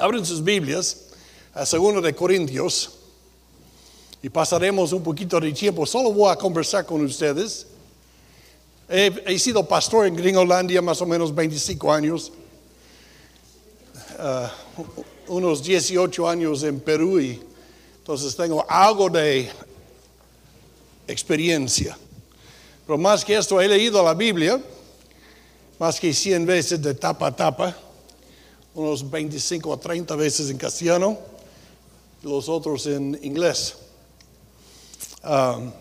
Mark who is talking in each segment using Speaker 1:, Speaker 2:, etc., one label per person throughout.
Speaker 1: Abren sus Biblias a 2 de Corintios y pasaremos un poquito de tiempo. Solo voy a conversar con ustedes. He, sido pastor en Gringolandia más o menos 25 años, uh, unos 18 años en Perú y entonces tengo algo de experiencia. Pero más que esto, he leído la Biblia más que 100 veces de tapa a tapa, unos 25 o 30 veces en castellano, los otros en inglés. Um,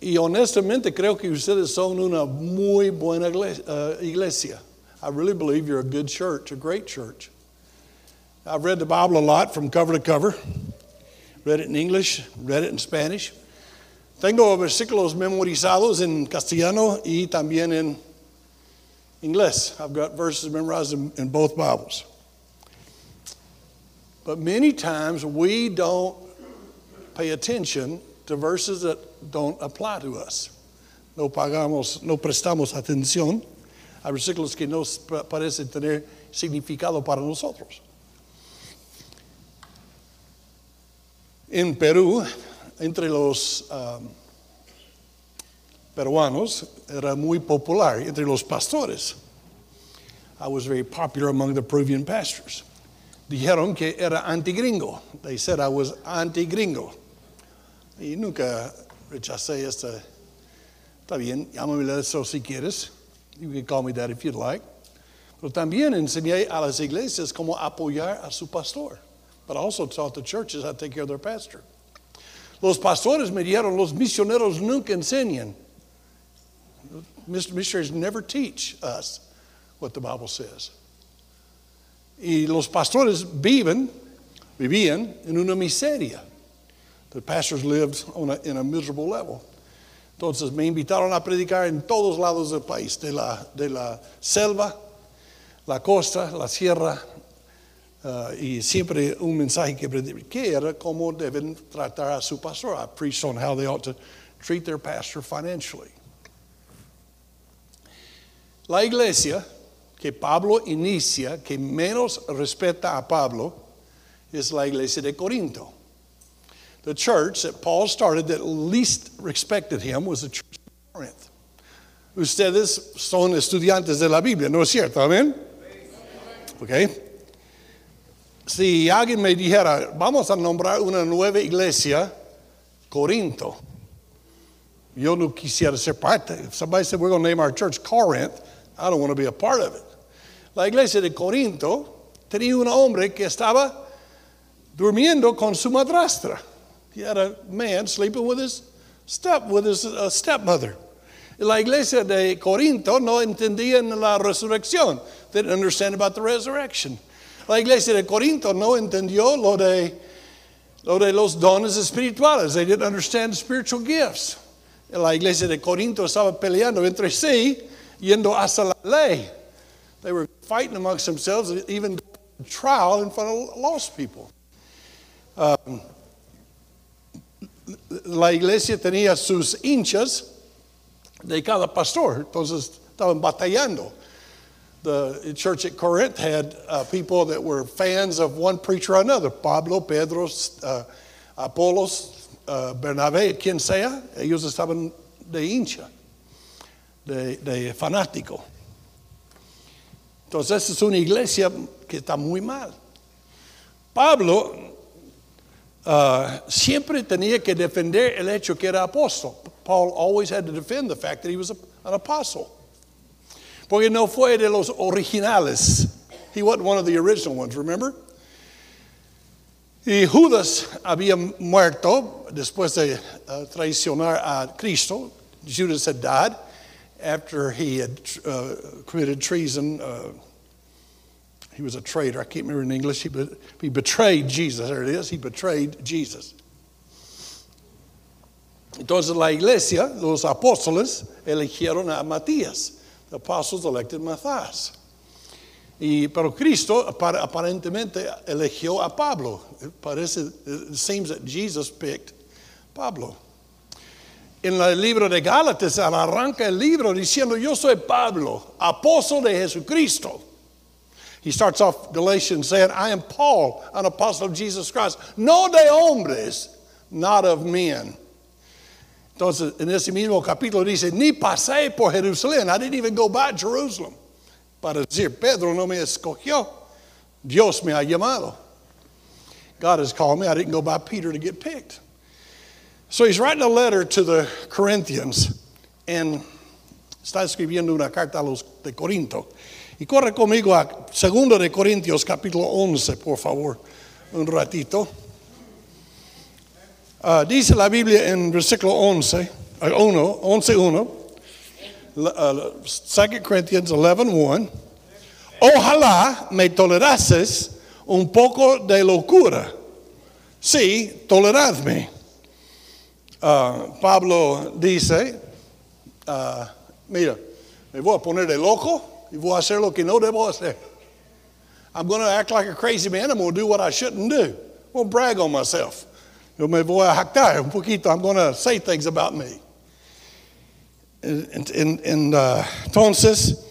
Speaker 1: y honestamente creo que ustedes son una muy buena uh, iglesia. I really believe you're a good church, a great church. I've read the Bible a lot from cover to cover. Read it in English, read it in Spanish. Tengo versículos memorizados en castellano y también en inglés. I've got verses memorized in, in both Bibles. But many times we don't pay attention to verses that don't apply to us. No pagamos, no prestamos atención a versículos que no parecen tener significado para nosotros. En Perú, entre los um, peruanos, era muy popular, entre los pastores. I was very popular among the Peruvian pastors. Dijeron que era anti-gringo. They said I was anti-gringo. Y nunca rechacé esta. Está bien, llámame eso si quieres. You can call me that if you'd like. Pero también enseñé a las iglesias cómo apoyar a su pastor. But I also taught the churches how to take care of their pastor. Los pastores me dijeron, los misioneros nunca enseñan. Missionaries never teach us what the Bible says. Y los pastores viven, vivían en una miseria. The pastors lived on a, in a miserable level. Entonces me invitaron a predicar en todos lados del país, de la, de la selva, la costa, la sierra, uh, y siempre un mensaje que prediqué era cómo deben tratar a su pastor. I preached on how they ought to treat their pastor financially. La iglesia que Pablo inicia, que menos respeta a Pablo, es la iglesia de Corinto. The church that Paul started that least respected him was the church of Corinth. Ustedes son estudiantes de la Biblia, ¿no es cierto? Amén. Okay. Si alguien me dijera, vamos a nombrar una nueva iglesia, Corinto, yo no quisiera ser parte. If somebody said we're going to name our church Corinth, I don't want to be a part of it. La iglesia de Corinto tenía un hombre que estaba durmiendo con su madrastra. He had a man sleeping with his uh, stepmother. La iglesia de Corinto no entendían la resurrección. They didn't understand about the resurrection. La iglesia de Corinto no entendió lo de, lo de los dones espirituales. They didn't understand spiritual gifts. La iglesia de Corinto estaba peleando entre sí yendo hasta la ley. They were fighting amongst themselves, even trial in front of lost people. Um, la iglesia tenía sus hinchas de cada pastor, entonces estaban batallando. The church at Corinth had uh, people that were fans of one preacher or another Pablo, Pedro, uh, Apolos, uh, Bernabé, quien sea, ellos estaban de hincha. De, de fanático. Entonces es una iglesia que está muy mal. Pablo uh, siempre tenía que defender el hecho que era apóstol. Paul always had to defend the fact that he was a, an apostle. Porque no fue de los originales. He wasn't one of the original ones, remember? Y Judas había muerto después de uh, traicionar a Cristo. Judas had died after he had uh, committed treason. Uh, he was a traitor. I can't remember in English. He, be, he betrayed Jesus. There it is. He betrayed Jesus. Entonces la iglesia, los apóstoles, eligieron a Matías. The apostles elected Matthias. Y, pero Cristo aparentemente eligió a Pablo. It, parece, it seems that Jesus picked Pablo en el libro de Gálatas arranca el libro diciendo, yo soy Pablo, apóstol de Jesucristo. He starts off Galatians saying, I am Paul, an apostle of Jesus Christ. No de hombres, not of men. Entonces, en ese mismo capítulo dice, ni pasé por Jerusalén. I didn't even go by Jerusalem. Para decir, Pedro no me escogió. Dios me ha llamado. God has called me. I didn't go by Peter to get picked. So he's writing a letter to the Corinthians and está escribiendo una carta a los de Corinto. Y corre conmigo a 2 de Corintios capítulo 11, por favor, un ratito. Uh, dice la Biblia en versículo 11, uh, 1, 11, 1, uh, 2 Corinthians 11, 1. Ojalá me tolerases un poco de locura. Sí, toleradme. Uh, Pablo dice, uh, mira, me voy a poner de loco y voy a hacer lo que no debo hacer. I'm going to act like a crazy man. I'm going to do what I shouldn't do. I'm going to brag on myself. Yo me voy a jactar un poquito. I'm going to say things about me. And, and, and uh, entonces,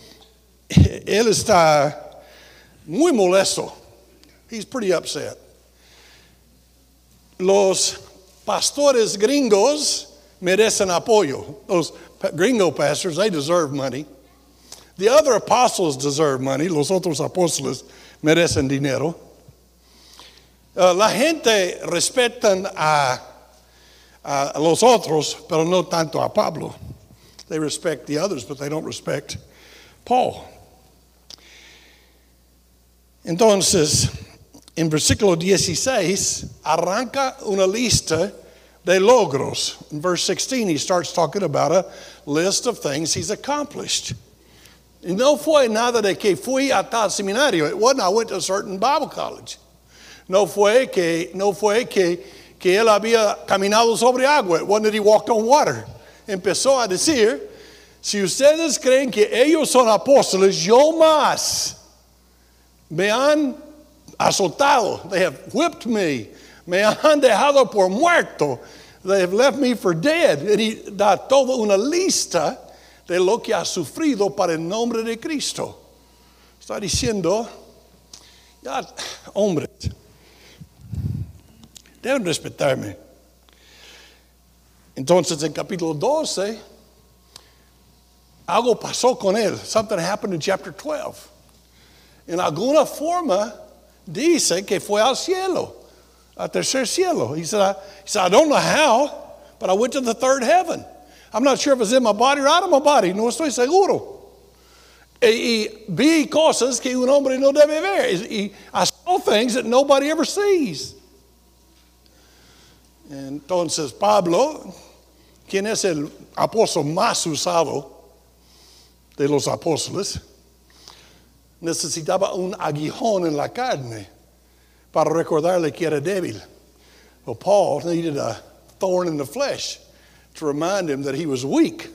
Speaker 1: él está muy molesto. He's pretty upset. Los pastores gringos merecen apoyo. Those gringo pastors, they deserve money. The other apostles deserve money. Los otros apóstoles merecen dinero. Uh, la gente respetan a, a los otros, pero no tanto a Pablo. They respect the others, but they don't respect Paul. Entonces, en versículo 16, arranca una lista de logros. In verse 16, he starts talking about a list of things he's accomplished. Y no fue nada de que fui a tal seminario. It wasn't I went to a certain Bible college. No fue que, no fue que, que él había caminado sobre agua. It wasn't that he walked on water. Empezó a decir, si ustedes creen que ellos son apóstoles, yo más me han azotado. They have whipped me. Me han dejado por muerto. They have left me for dead. Y da toda una lista de lo que ha sufrido para el nombre de Cristo. Está diciendo, ya, hombres, deben respetarme. Entonces en capítulo 12, algo pasó con él. Something happened in chapter 12. En alguna forma dice que fue al cielo, al tercer cielo. He said, I, he said, I don't know how, but I went to the third heaven. I'm not sure if it's in my body or out of my body. No estoy seguro. Y, y vi cosas que un hombre no debe ver. Y I saw things that nobody ever sees. Entonces Pablo, quien es el apóstol más usado de los apóstoles, necesitaba un aguijón en la carne para recordarle que era débil. Paul needed a thorn in the flesh to remind him that he was weak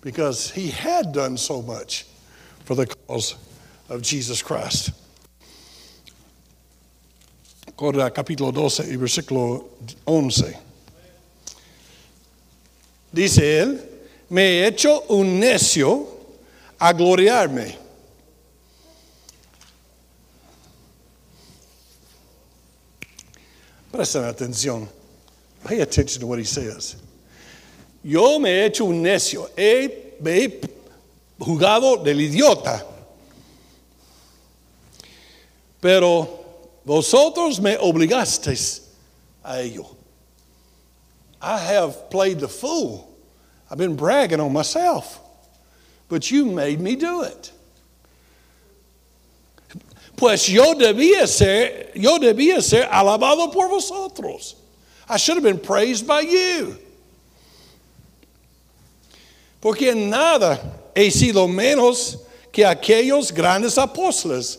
Speaker 1: because he had done so much for the cause of Jesus Christ. Corda capítulo 12 y versículo 11. Dice él, me he hecho un necio a gloriarme. Presten atención. Pay attention to what he says. Yo me he hecho un necio, he, me he jugado del idiota. Pero vosotros me obligasteis a ello. I have played the fool. I've been bragging on myself. But you made me do it. Pues yo debía ser, yo debía ser alabado por vosotros. I should have been praised by you. Porque en nada he sido menos que aquellos grandes apóstoles,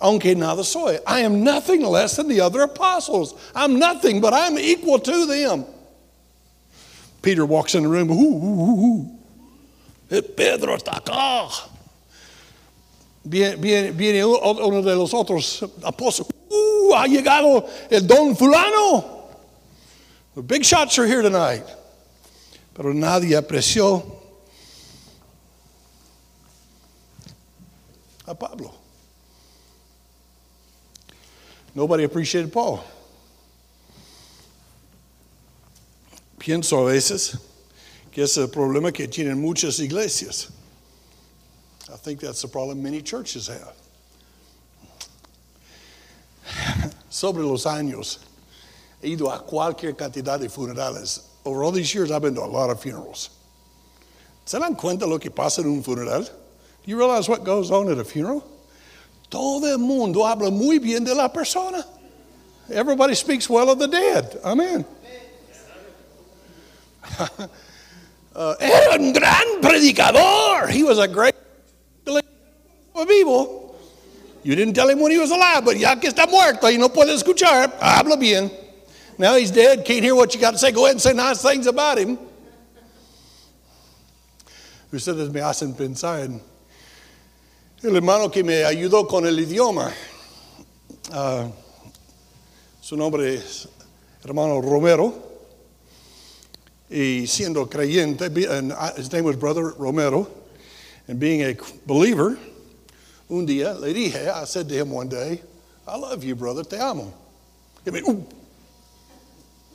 Speaker 1: aunque nada soy. I am nothing less than the other apostles. I'm nothing, but I'm equal to them. Peter walks in the room. Ooh, ooh, ooh. Pedro está acá. Viene, uno de los otros apóstoles. Uh, ha llegado el don fulano. The big shots are here tonight. Pero nadie apreció a Pablo. Nobody appreciated Paul. Pienso a veces que es el problema que tienen muchas iglesias. I think that's the problem many churches have. Sobre los años, he ido a cualquier cantidad de funerales. Over all these years, I've been to a lot of funerals. ¿Se dan cuenta lo que pasa en un funeral? Do you realize what goes on at a funeral? Todo el mundo habla muy bien de la persona. Everybody speaks well of the dead. Amen. uh, era un gran predicador. He was a great vivo. You didn't tell him when he was alive, but ya que está muerto y no puede escuchar, habla bien. Now he's dead, can't hear what you got to say. Go ahead and say nice things about him. Ustedes me hacen pensar en el hermano que me ayudó con el idioma. Uh, su nombre es hermano Romero. Y siendo creyente, and his name was Brother Romero, and being a believer, un día le dije, I said to him one day, I love you, brother, te amo. He me, uh,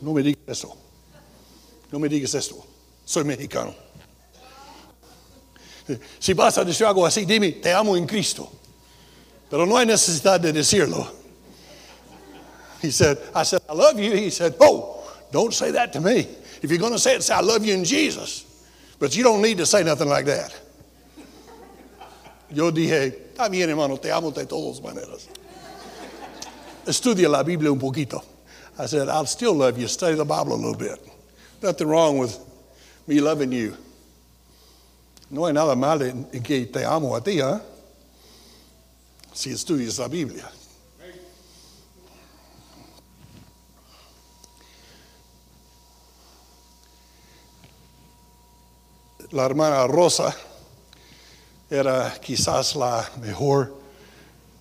Speaker 1: no me digas esto. No me digas esto. Soy mexicano. Si vas a decir algo así, dime, te amo en Cristo. Pero no hay necesidad de decirlo. He said, I said, I love you. He said, Oh, don't say that to me. If you're going to say it, say, I love you in Jesus. But you don't need to say nothing like that. Yo dije, está bien, hermano, te amo de todas maneras. Estudia la Biblia un poquito. I said, I'll still love you. Study the Bible a little bit. Nothing wrong with me loving you. No hay nada mal en, que te amo a ti, ¿eh? Si estudias la Biblia. La hermana Rosa era quizás la mejor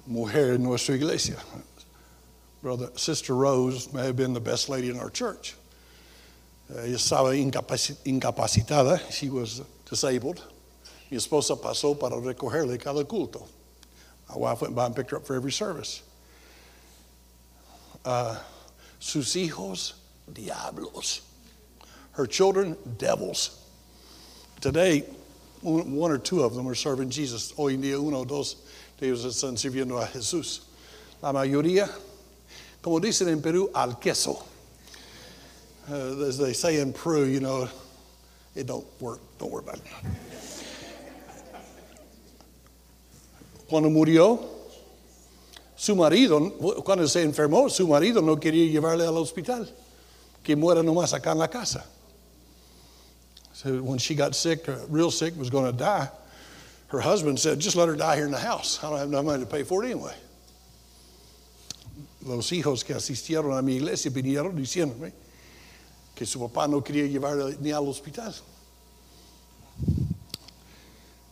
Speaker 1: mujer en nuestra iglesia. Brother, Sister Rose may have been the best lady in our church. Uh, ella estaba incapacitada. She was disabled. Mi esposa pasó para recogerle cada culto. My wife went by and picked her up for every service. Uh, sus hijos, diablos. Her children, devils. Today, one or two of them are serving Jesus. Hoy en día, uno o dos de ellos están sirviendo a Jesús. La mayoría, como dicen en Perú, al queso. Uh, as they say in Peru, you know, it don't work. Don't worry about it. Cuando murió, su marido, cuando se enfermó, su marido no quería llevarle al hospital, que muera nomás acá en la casa. When she got sick, uh, real sick, was going to die, her husband said, just let her die here in the house. I don't have enough money to pay for it anyway. Los hijos que asistieron a mi iglesia vinieron diciéndome que su papá no quería llevarla ni al hospital.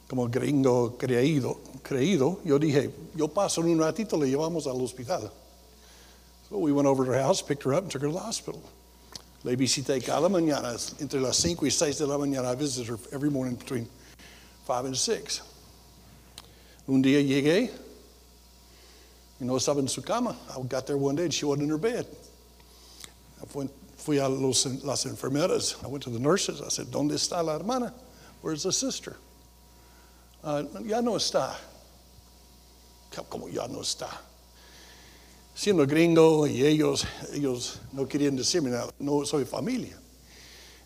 Speaker 1: Como gringo creído, creído, yo dije, yo paso en un ratito, le llevamos al hospital. So we went over to her house, picked her up, and took her to the hospital. Le visité cada mañana, entre las 5 y 6 de la mañana. I visited her every morning between 5 and 6. Un día llegué, y no estaba en su cama. I got there one day and she wasn't in her bed. I went, fui a los, las enfermeras. I went to the nurses. I said, ¿Dónde está la hermana? Where's the sister? Uh, ya no está. Como ya no está. Siendo gringo y ellos, ellos no querían decirme nada. No soy familia.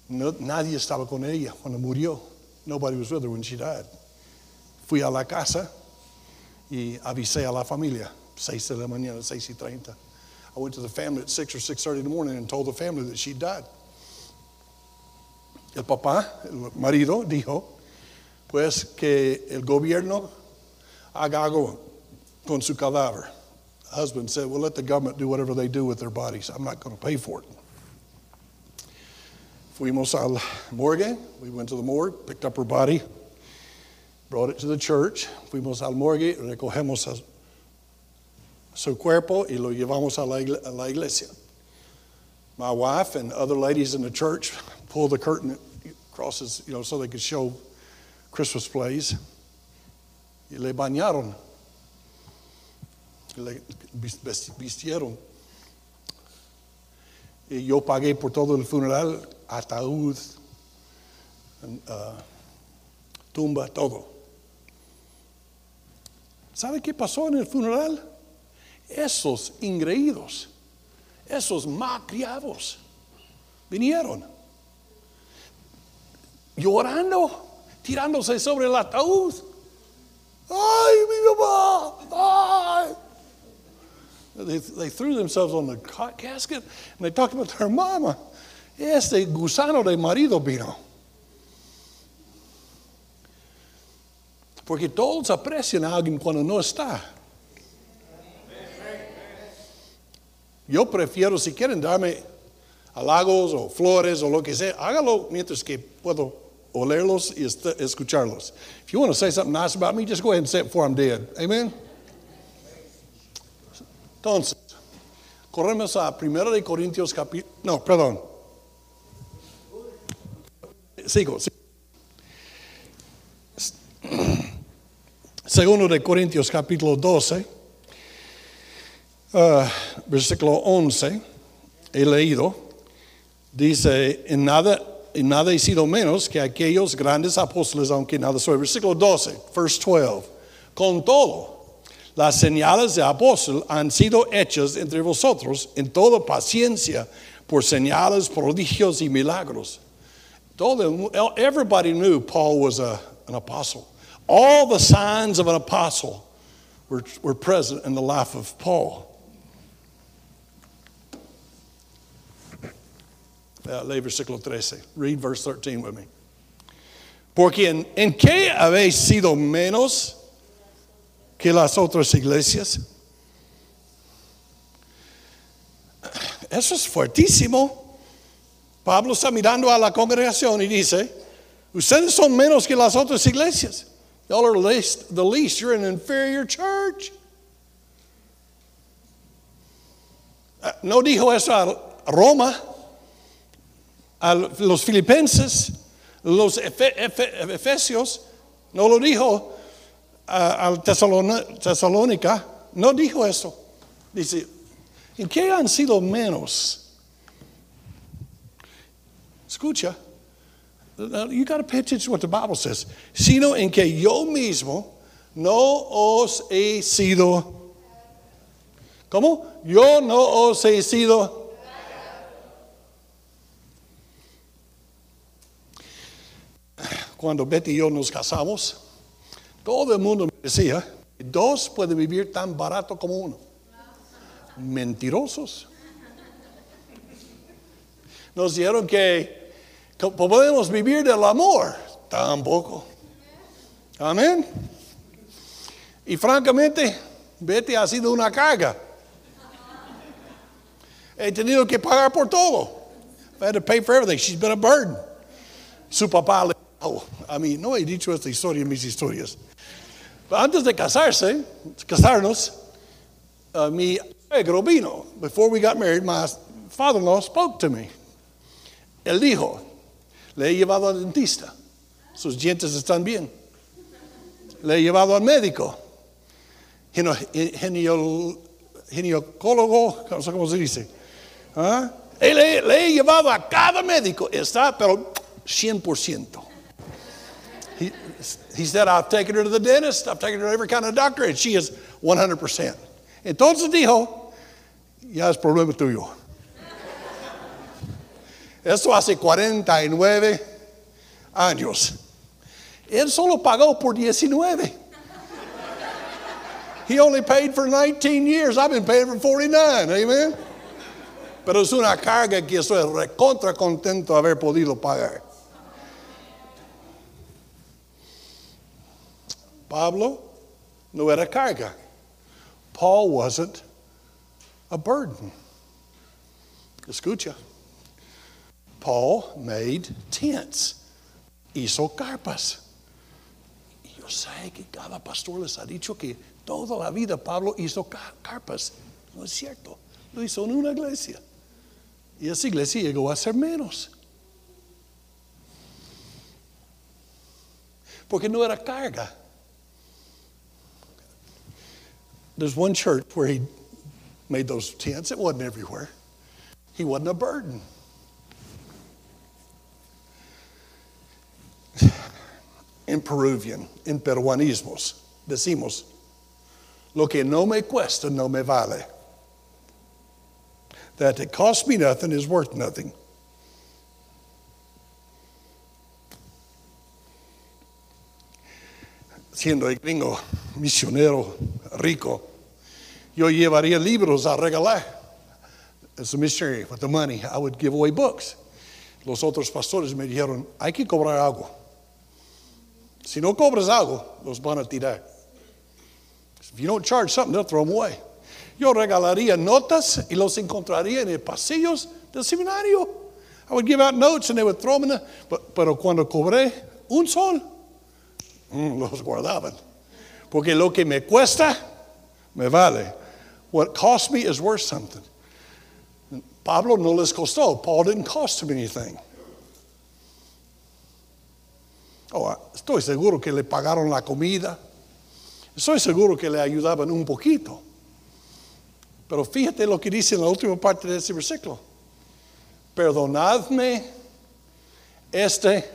Speaker 1: No, nadie estaba con ella cuando murió. Nobody was with her when she died. Fui a la casa y avisé a la familia. 6 de la mañana, 6 y 30. I went to the family at 6 or 6.30 in the morning and told the family that she died. El papá, el marido, dijo, pues que el gobierno haga algo con su cadáver. Husband said, well, let the government do whatever they do with their bodies. I'm not going to pay for it. Fuimos al morgue. We went to the morgue, picked up her body, brought it to the church. Fuimos al morgue, recogemos su cuerpo y lo llevamos a la, iglesia. My wife and other ladies in the church pulled the curtain across, you know, so they could show Christmas plays. Y le bañaron. Le vis- vistieron. Y yo pagué por todo el funeral, ataúd, ah, tumba, todo. ¿Sabe qué pasó en el funeral? Esos ingreídos, esos malcriados, vinieron llorando, tirándose sobre el ataúd. ¡Ay, mi mamá! ¡Ay! They, they threw themselves on the casket and they talked about their mama. Este gusano de marido vino. Porque todos aprecian a alguien cuando no está. Yo prefiero, si quieren darme halagos o flores o lo que sea, hágalo mientras que puedo olerlos y escucharlos. If you want to say something nice about me, just go ahead and say it before I'm dead. Amen. Entonces, corremos a 1 de Corintios capítulo, no, perdón. Sigo, sigo. Segundo de Corintios capítulo 12, ah, versículo 11, he leído, dice, en nada, en nada he sido menos que aquellos grandes apóstoles, aunque nada soy. Versículo 12, verse 12, con todo. Las señales de apóstol han sido hechas entre vosotros en toda paciencia por señales, prodigios y milagros. Todo, everybody knew Paul was a, an apostle. All the signs of an apostle were, were present in the life of Paul. Uh, versículo 13. Read verse 13 with me. Porque en, en qué habéis sido menos que las otras iglesias? Eso es fuertísimo. Pablo está mirando a la congregación y dice, ustedes son menos que las otras iglesias. Y'all are least, the least. You're an inferior church. Ah, No dijo eso a Roma, a los filipenses, los efe- efe- efesios. No lo dijo a- Tesalónica. No dijo eso. Dice, ¿en qué han sido menos? Escucha. You got to pay attention to what the Bible says. Sino en que yo mismo no os he sido. ¿Cómo? Yo no os he sido. Cuando Betty y yo nos casamos, todo el mundo me decía, dos pueden vivir tan barato como uno. Mentirosos. Nos dijeron que podemos vivir del amor. Tampoco. Amén. Y francamente, Betty ha sido una carga. He tenido que pagar por todo. I had to pay for everything. She's been a burden. Su papá le dijo, a mí, no he dicho esta historia en mis historias. Pero antes de casarse, casarnos, uh, mi suegro vino. Before we got married, my father-in-law spoke to me. Él dijo, le he llevado al dentista. Sus dientes están bien. Le he llevado al médico. Ginecólogo, no sé cómo se dice. ¿Ah? Le, le he llevado a cada médico. Está, pero 100%. He, said, I've taken her to the dentist, I've taken her to every kind of doctor, and she is 100%. Entonces dijo, ya es problema tuyo. Eso hace 49 años. Él solo pagó por 19. He only paid for 19 years. I've been paying for 49. Amen. Pero es una carga que estoy recontra contento haber podido pagar. Pablo no era carga. Paul wasn't a burden. Escucha. Paul made tents. Hizo carpas. Y yo sé que cada pastor les ha dicho que toda la vida Pablo hizo ca- carpas. No es cierto. Lo hizo en una iglesia. Y esa iglesia llegó a ser menos. Porque no era carga. There's one church where he made those tents. It wasn't everywhere. He wasn't a burden. En Peruvian, en peruanismos, decimos, lo que no me cuesta no me vale. That it costs me nothing is worth nothing. Siendo el gringo misionero rico, yo llevaría libros a regalar. As a missionary with the money, I would give away books. Los otros pastores me dijeron, hay que cobrar algo. Si no cobras algo, los van a tirar. If you don't charge something, they'll throw them away. Yo regalaría notas y los encontraría en el pasillos del seminario. I would give out notes and they would throw them in the, but, pero cuando cobré un sol, los guardaban. Porque lo que me cuesta, me vale. What cost me is worth something. Pablo no les costó. Paul didn't cost him anything. Oh, estoy seguro que le pagaron la comida. Estoy seguro que le ayudaban un poquito. Pero fíjate lo que dice en la última parte de ese versículo. Perdonadme este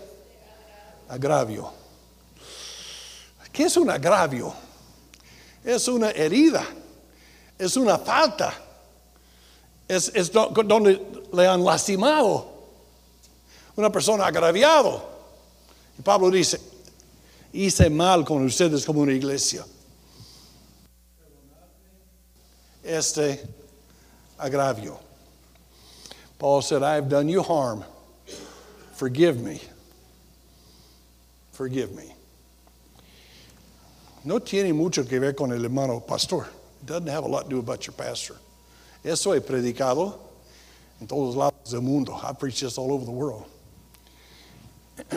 Speaker 1: agravio. ¿Qué es un agravio? Es una herida, es una falta, es, donde le han lastimado. Una persona agraviado. Y Pablo dice, hice mal con ustedes como una iglesia. Este agravio. Paul said, I have done you harm. Forgive me. Forgive me. No tiene mucho que ver con el hermano pastor. It doesn't have a lot to do about your pastor. Eso he predicado en todos lados del mundo. I preach this all over the world.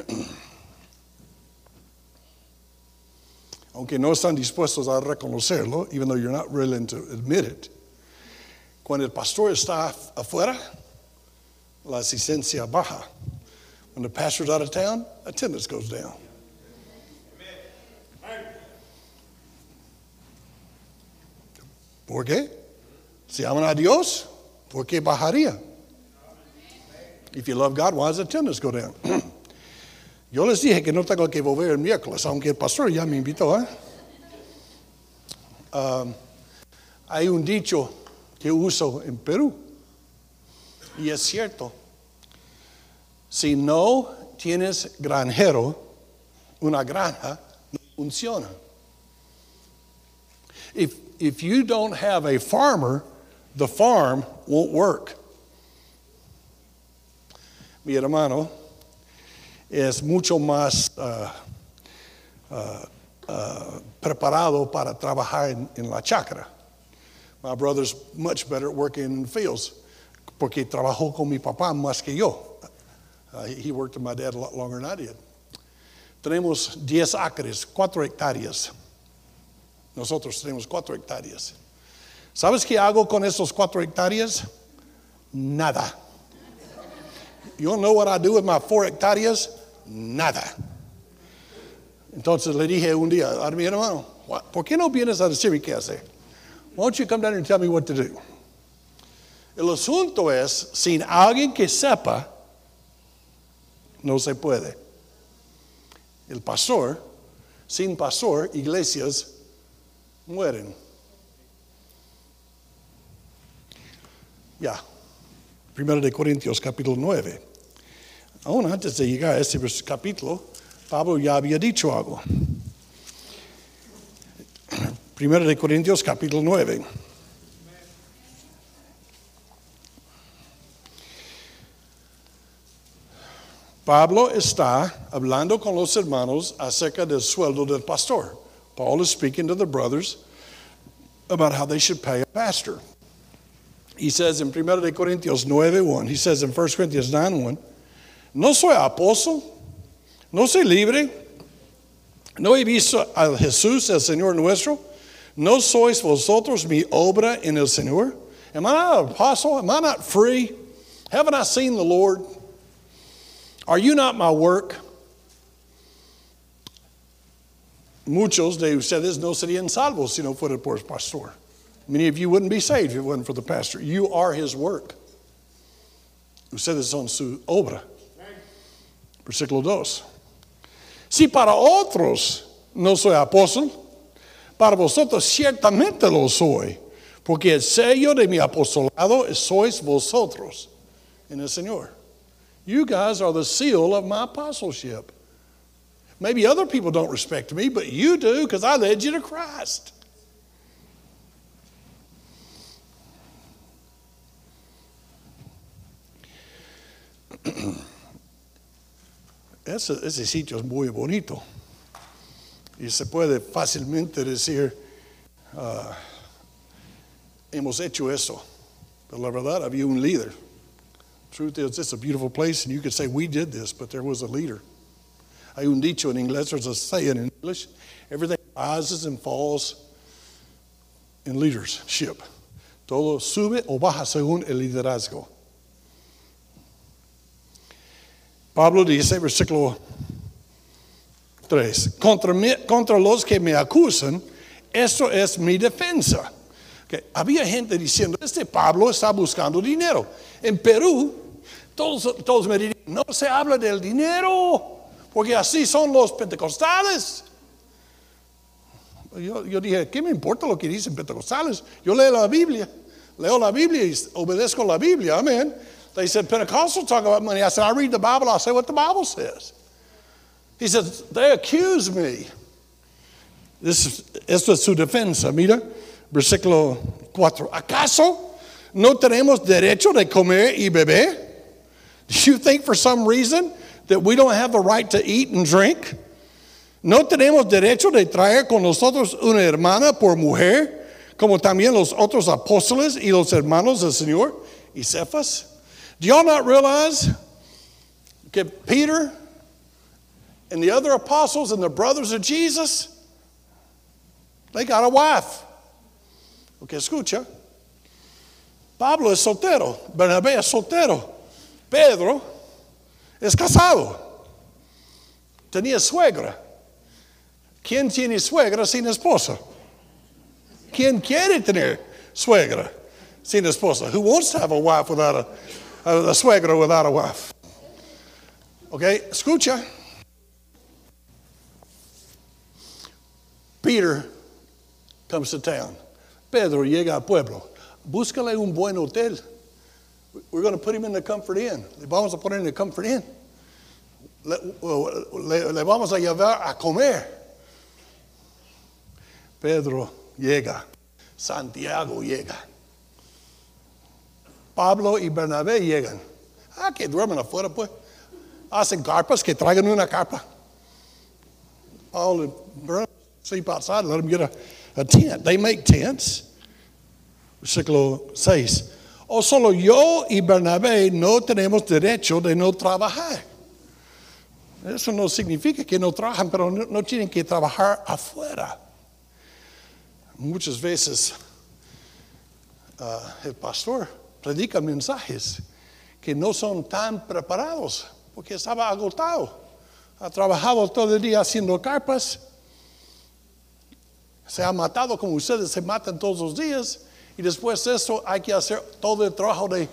Speaker 1: Aunque no están dispuestos a reconocerlo, even though you're not willing to admit it. Cuando el pastor está afuera, la asistencia baja. When the pastor's out of town, attendance goes down. ¿Por qué? Si aman a Dios, ¿por qué bajaría? If you love God, why does attendance go down? Yo les dije que no tengo que volver el miércoles, aunque el pastor ya me invitó. ¿eh? Um, hay un dicho que uso en Perú, y es cierto. Si no tienes granjero, una granja no funciona. If, if you don't have a farmer, the farm won't work. Mi hermano es mucho más uh, uh, uh, preparado para trabajar en, en, la chacra. My brother's much better at working in fields porque trabajó con mi papá más que yo. he worked with my dad a lot longer than I did. Tenemos 10 acres, 4 hectáreas. Nosotros tenemos 4 hectáreas. ¿Sabes qué hago con esos 4 hectáreas? Nada. You know what I do with my 4 hectáreas? Nada. Entonces le dije un día a mi hermano, ¿por qué no vienes a decirme qué hacer? Why don't you come down and tell me what to do? El asunto es, sin alguien que sepa, no se puede. El pastor, sin pastor, iglesias mueren. Ya. Primero de Corintios capítulo 9. Aún antes de llegar a este capítulo, Pablo ya había dicho algo. Primero de Corintios capítulo 9. Pablo está hablando con los hermanos acerca del sueldo del pastor. Paul is speaking to the brothers about how they should pay a pastor. He says in 1 Corintios 9:1, he says in 1 Corinthians 9:1, no soy apóstol, no soy libre, no he visto a Jesús, el Señor nuestro, no sois vosotros mi obra en el Señor. Am I not an apostle? Am I not free? Haven't I seen the Lord? Are you not my work? Muchos de ustedes no serían salvos si no fuera por el pastor. Many of you wouldn't be saved if it wasn't for the pastor. You are his work. Ustedes son su obra. Versículo 2. Si para otros no soy apóstol, para vosotros ciertamente lo soy, porque el sello de mi apostolado sois vosotros en el Señor. You guys are the seal of my apostleship. Maybe other people don't respect me, but you do because I led you to Christ. Ese, ese, sitio es muy bonito y se puede fácilmente decir, uh, hemos hecho eso. Pero la verdad, había un líder. Truth is, it's a beautiful place, and you could say, we did this, but there was a leader. Hay un dicho en inglés, there's a saying in English, everything rises and falls in leadership. Todo sube o baja según el liderazgo. Pablo dice, versículo 3, contra, contra los que me acusan, esto es mi defensa. Okay. Había gente diciendo, este Pablo está buscando dinero. En Perú, todos, todos me dirían, no se habla del dinero, porque así son los pentecostales. Yo, yo, dije, ¿qué me importa lo que dicen pentecostales? Yo leo la Biblia, leo la Biblia y obedezco la Biblia, amén. They said, Pentecostals talk about money. I said, I read the Bible, I'll say what the Bible says. He said, they accuse me. This, esto es su defensa, mira, versículo 4. ¿Acaso no tenemos derecho de comer y beber? Do you think for some reason that we don't have the right to eat and drink? ¿No tenemos derecho de traer con nosotros una hermana por mujer, como también los otros apóstoles y los hermanos del Señor y Cephas. Do y'all not realize that Peter and the other apostles and the brothers of Jesus, they got a wife? Ok, escucha. Pablo es soltero, Bernabé es soltero, Pedro es casado, tenía suegra. ¿Quién tiene suegra sin esposa? ¿Quién quiere tener suegra sin esposa? Who wants to have a wife without a, a, a suegra without a wife? Okay, escucha. Peter comes to town. Pedro llega al pueblo. Búscale un buen hotel. We're going to put him in the comfort inn. Le vamos a poner en el comfort inn. Le, le, le vamos a llevar a comer. Pedro llega. Santiago llega. Pablo y Bernabé llegan. Ah, que duermen afuera, pues. Hacen carpas, que traigan una carpa. And Bernabé sleep outside let them get a, a tent. They make tents. Versículo 6. O solo yo y Bernabé no tenemos derecho de no trabajar. Eso no significa que no trabajan, pero no, tienen que trabajar afuera. Muchas veces uh, el pastor predica mensajes que no son tan preparados porque estaba agotado. Ha trabajado todo el día haciendo carpas. Se ha matado como ustedes se matan todos los días. Y después de eso hay que hacer todo el trabajo de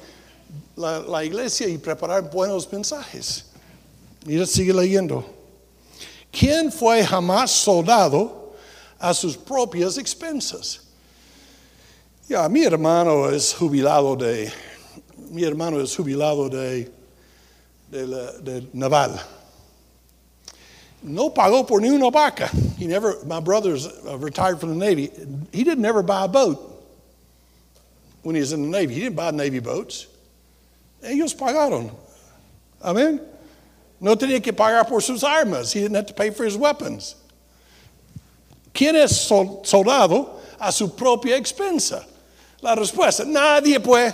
Speaker 1: la, iglesia y preparar buenos mensajes. Mira, sigue leyendo. ¿Quién fue jamás soldado a sus propias expensas? Ya, mi hermano es jubilado de, mi hermano es jubilado de, de naval. No pagó por ni una vaca. He never, my brother's retired from the Navy. He didn't ever buy a boat when he was in the Navy. He didn't buy Navy boats. Ellos pagaron. Amen. No tenía que pagar por sus armas. He didn't have to pay for his weapons. ¿Quién es soldado a su propia expensa? La respuesta, nadie puede.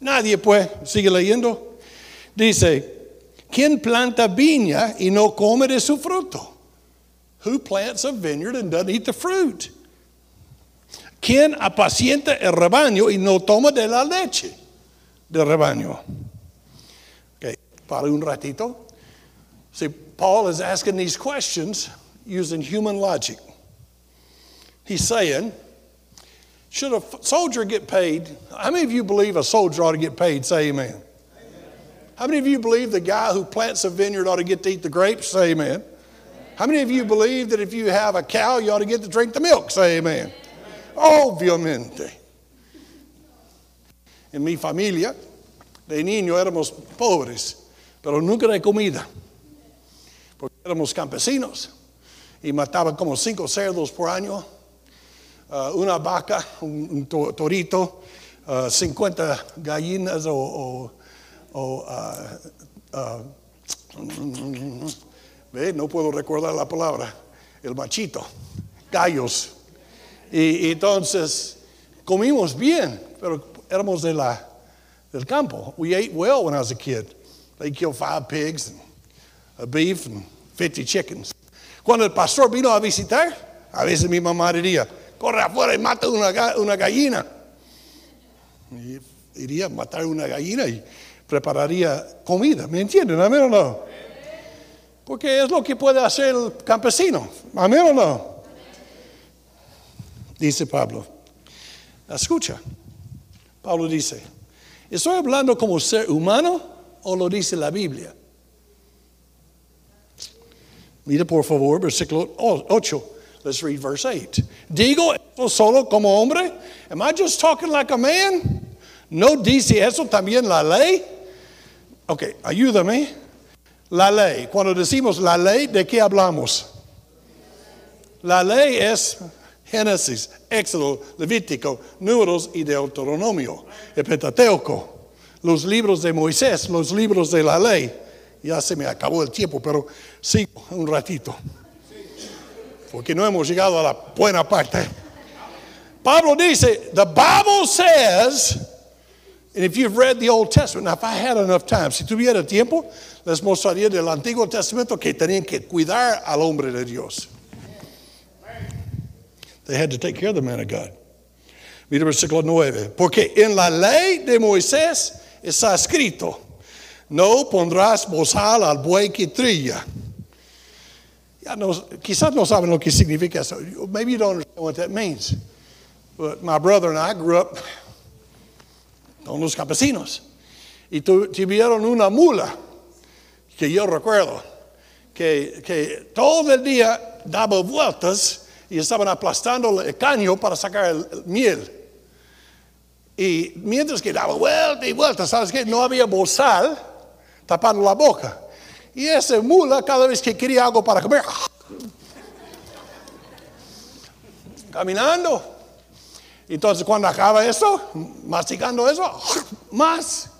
Speaker 1: Nadie puede. Sigue leyendo. Dice, ¿quién planta viña y no come de su fruto? Who plants a vineyard and doesn't eat the fruit? ¿Quién apacienta el rebaño y no toma de la leche del rebaño? Okay, para un ratito. See, Paul is asking these questions using human logic. He's saying, should a soldier get paid? How many of you believe a soldier ought to get paid? Say amen. amen. How many of you believe the guy who plants a vineyard ought to get to eat the grapes? Say amen. amen. How many of you believe that if you have a cow, you ought to get to drink the milk? Say amen. amen. Obviamente. En mi familia, de niño éramos pobres, pero nunca de comida, porque éramos campesinos y mataban como cinco cerdos por año uh, una vaca, un, torito, uh, 50 gallinas o, uh, ¿ve? no puedo recordar la palabra, el machito, gallos. Y, y, entonces comimos bien, pero éramos de la, del campo. We ate well when I was a kid. They killed five pigs, and a beef, and 50 chickens. Cuando el pastor vino a visitar, a veces mi mamá diría, corre afuera y mata una, una gallina. Y iría a matar una gallina y prepararía comida. ¿Me entienden? ¿Amén o no? Porque es lo que puede hacer el campesino. ¿Amén o no? Dice Pablo. Escucha. Pablo dice, ¿estoy hablando como ser humano o lo dice la Biblia? Mira por favor, versículo 8. Let's read verse 8. Digo esto solo como hombre. Am I just talking like a man? ¿No dice eso también la ley? Ok, ayúdame. La ley. Cuando decimos la ley, ¿de qué hablamos? La ley es Génesis, Éxodo, Levítico, Números y Deuteronomio, el Pentateuco, los libros de Moisés, los libros de la ley. Ya se me acabó el tiempo, pero sigo un ratito porque no hemos llegado a la buena parte. Pablo dice, the Bible says, and if you've read the Old Testament, now if I had enough time, si tuviera tiempo, les mostraría del Antiguo Testamento que tenían que cuidar al hombre de Dios. They had to take care of the man of God. Mira versículo 9. Porque en la ley de Moisés está escrito, no pondrás bozal al buey que trilla ya no, quizás no saben lo que significa eso. Maybe you don't understand what that means. But my brother and I grew up con los campesinos. Y tuvieron una mula, que yo recuerdo, que, que todo el día daba vueltas y estaban aplastando el caño para sacar el, el miel. Y mientras que daba vueltas y vueltas, ¿sabes qué? No había bozal tapando la boca. Y esa mula, cada vez que quería algo para comer, caminando. Entonces, cuando acaba eso, masticando eso, más.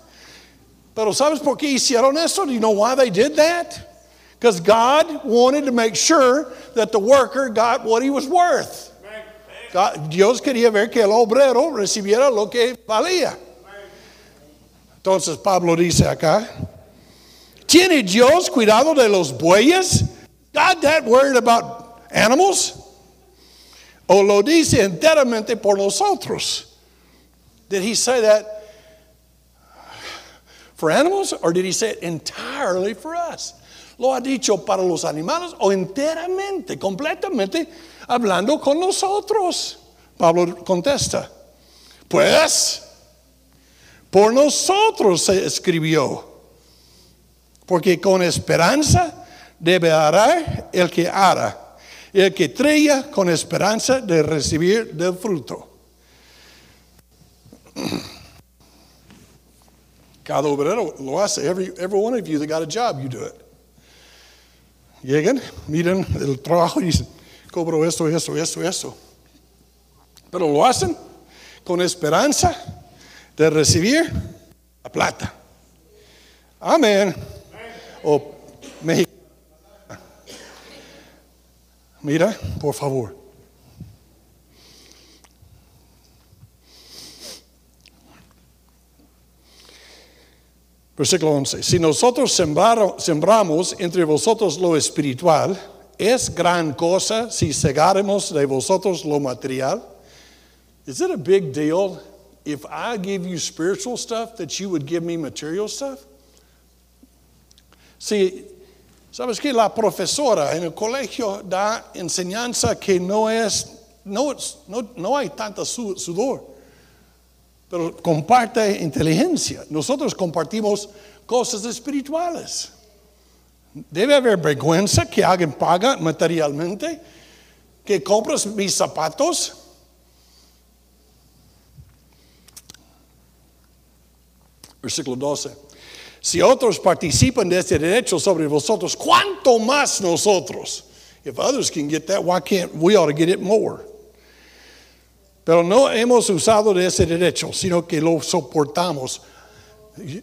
Speaker 1: Pero ¿sabes por qué hicieron eso? Do you know why they did that? Because God wanted to make sure that the worker got what he was worth. God, Dios quería ver que el obrero recibiera lo que valía. Entonces Pablo dice acá, ¿Tiene Dios cuidado de los bueyes? God that worried about animals? ¿O lo dice enteramente por nosotros? Did he say that for animals or did he say it entirely for us? ¿Lo ha dicho para los animales o enteramente, completamente, hablando con nosotros? Pablo contesta, pues, por nosotros se escribió porque con esperanza debe arar el que ara, el que trilla con esperanza de recibir del fruto. Cada obrero lo hace. Every, every one of you that got a job, you do it. Llegan, miran el trabajo y dicen, cobro esto, esto, esto, esto. Pero lo hacen con esperanza de recibir la plata. Amén o México. Mira, por favor. Versículo 11. Si nosotros sembramos entre vosotros lo espiritual, ¿es gran cosa si segáramos de vosotros lo material? Is it a big deal if I give you spiritual stuff that you would give me material stuff? Si ¿Sabes que La profesora en el colegio da enseñanza que no es, no, no, no hay tanta sudor, pero comparte inteligencia. Nosotros compartimos cosas espirituales. Debe haber vergüenza que alguien paga materialmente, que compras mis zapatos. Versículo 12. Si otros participan de este derecho sobre vosotros, ¿cuánto más nosotros? If others can get that, why can't we ought to get it more? Pero no hemos usado de ese derecho, sino que lo soportamos.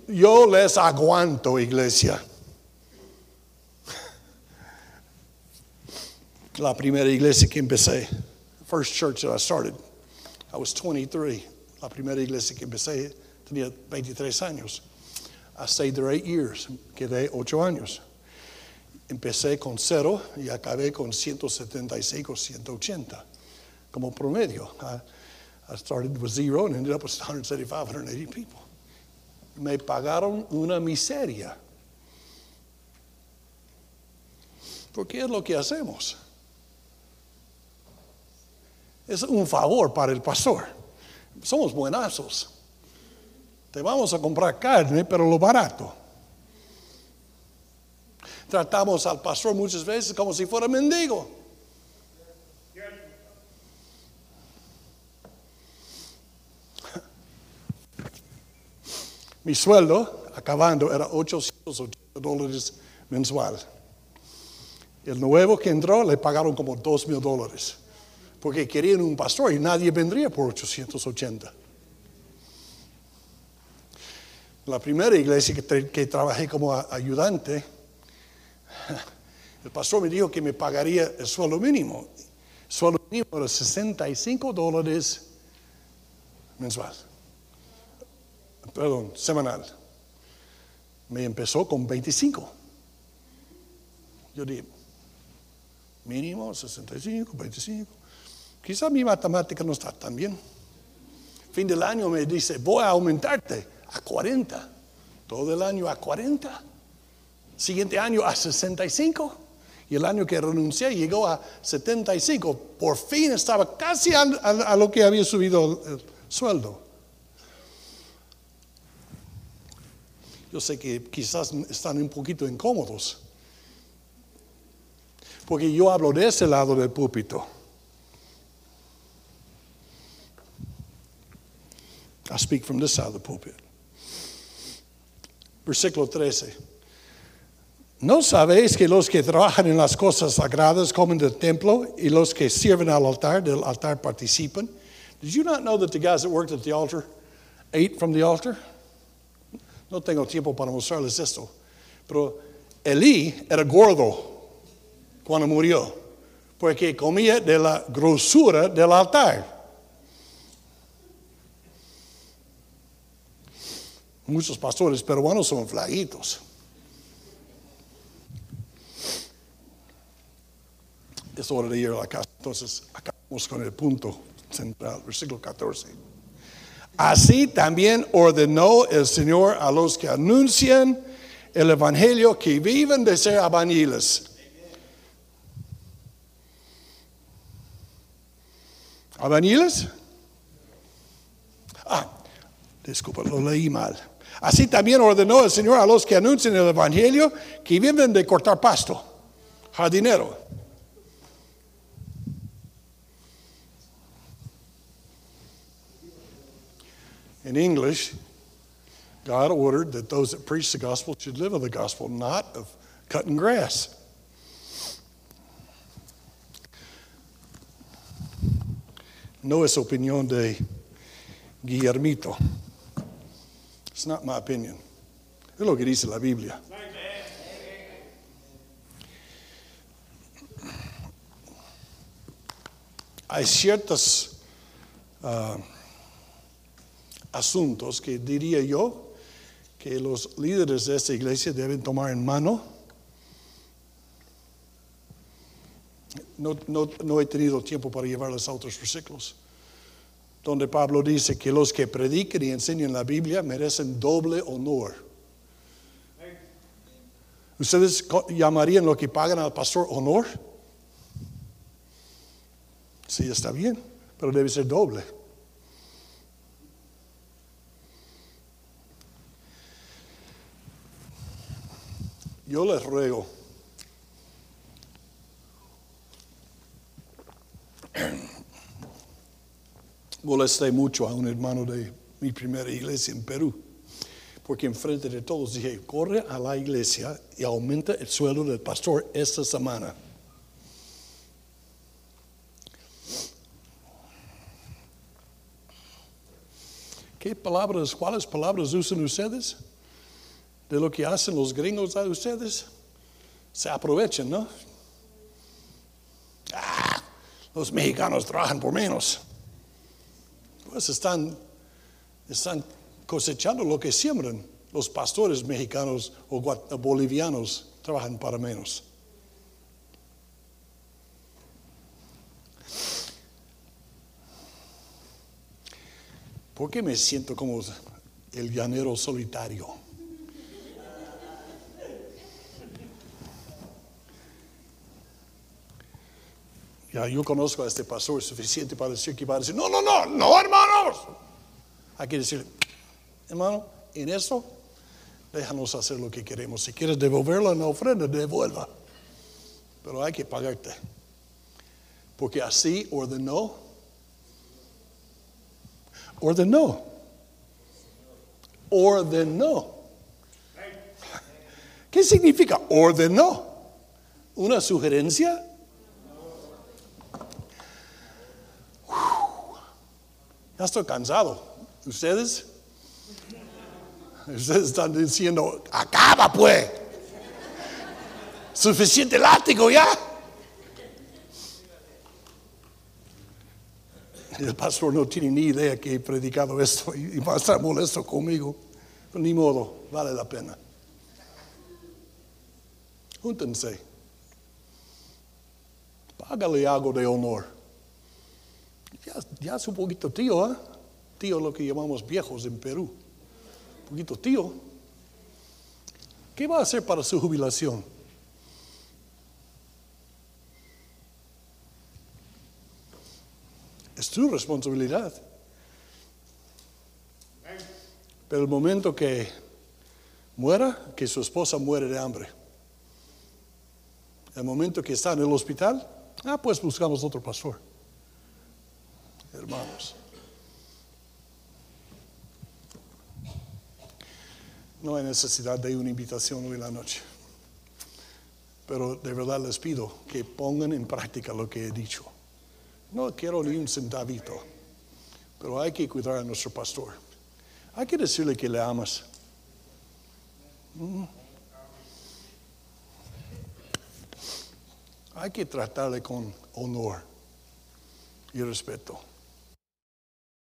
Speaker 1: Yo les aguanto, iglesia. La primera iglesia que empecé, first church that I started, I was 23. La primera iglesia que empecé tenía 23 años. I stayed there eight years, quedé ocho años. Empecé con cero y acabé con 175 o 180 como promedio. I, started with zero and ended up with 175, 180 people. Me pagaron una miseria. Porque es lo que hacemos. Es un favor para el pastor. Somos buenazos. Te vamos a comprar carne, pero lo barato. Tratamos al pastor muchas veces como si fuera mendigo. Mi sueldo, acabando, era 880 dólares mensual. El nuevo que entró le pagaron como 2 mil dólares, porque querían un pastor y nadie vendría por 880. La primera iglesia que, trabajé como ayudante, el pastor me dijo que me pagaría el sueldo mínimo. El sueldo mínimo era 65 dólares mensual perdón, semanal. Me empezó con 25. Yo dije, mínimo 65, 25. Quizá mi matemática no está tan bien. Fin del año me dice, voy a aumentarte a 40. Todo el año a 40. Siguiente año a 65. Y el año que renuncié llegó a 75. Por fin estaba casi a, a lo que había subido el sueldo. Yo sé que quizás están un poquito incómodos, porque yo hablo de ese lado del púlpito. I speak from this side of the pulpit. Versículo 13. ¿No sabéis que los que trabajan en las cosas sagradas comen del templo y los que sirven al altar, del altar participan? Did you not know that the guys that worked at the altar ate from the altar? No tengo tiempo para mostrarles esto. Pero Elí era gordo cuando murió, porque comía de la grosura del altar. Muchos pastores peruanos son flaquitos. Es hora de ir a la casa. Entonces, acabamos con el punto central, versículo 14. Así también ordenó el Señor a los que anuncian el Evangelio que viven de ser albañiles. ¿Albañiles? Ah, disculpa, lo leí mal. Así también ordenó el Señor a los que anuncian el Evangelio que viven de cortar pasto, jardinero. In English, God ordered that those that preach the gospel should live of the gospel, not of cutting grass. No es opinión de Guillermito. It's not my opinion. Es lo que dice la Biblia. Hay ciertas uh, asuntos que diría yo que los líderes de esta iglesia deben tomar en mano. No, he tenido tiempo para llevarles a otros versículos, donde Pablo dice que los que prediquen y enseñan la Biblia merecen doble honor. ¿Ustedes llamarían lo que pagan al pastor honor? Sí, está bien, pero debe ser doble. Yo les ruego, molesté mucho a un hermano de mi primera iglesia en Perú, porque enfrente de todos dije, corre a la iglesia y aumenta el sueldo del pastor esta semana. ¿Qué palabras, cuáles palabras usan ustedes? De lo que hacen los gringos a ustedes. Se aprovechan, ¿no? Ah, los mexicanos trabajan por menos. Pues están, están cosechando lo que siembran. Los pastores mexicanos o bolivianos trabajan para menos. ¿Por qué me siento como el llanero solitario? Ya yo conozco a este pastor suficiente para decir que va a decir, no, no, no, no, hermanos. Hay que decir, hermano, en eso déjanos hacer lo que queremos. Si quieres devolverlo en la ofrenda, devuelva. Pero hay que pagarte. Porque así ordenó. Ordenó. Ordenó. ¿Qué significa ordenó? ¿Una sugerencia? Ya estoy cansado. ¿Ustedes? Ustedes están diciendo, acaba pues. Suficiente látigo ya. El pastor no tiene ni idea que he predicado esto y va a estar molesto conmigo. Ni modo, vale la pena. Júntense. Págale algo de honor. Ya, ya es un poquito tío, ¿eh? Tío lo que llamamos viejos en Perú. Un poquito tío. ¿Qué va a hacer para su jubilación? Es tu responsabilidad. Pero el momento que muera, que su esposa muere de hambre. El momento que está en el hospital, ah, pues buscamos otro pastor. Hermanos. No hay necesidad de una invitación hoy en la noche. Pero de verdad les pido que pongan en práctica lo que he dicho. No quiero ni un centavito, pero hay que cuidar a nuestro pastor. Hay que decirle que le amas. Mm. Hay que tratarle con honor y respeto.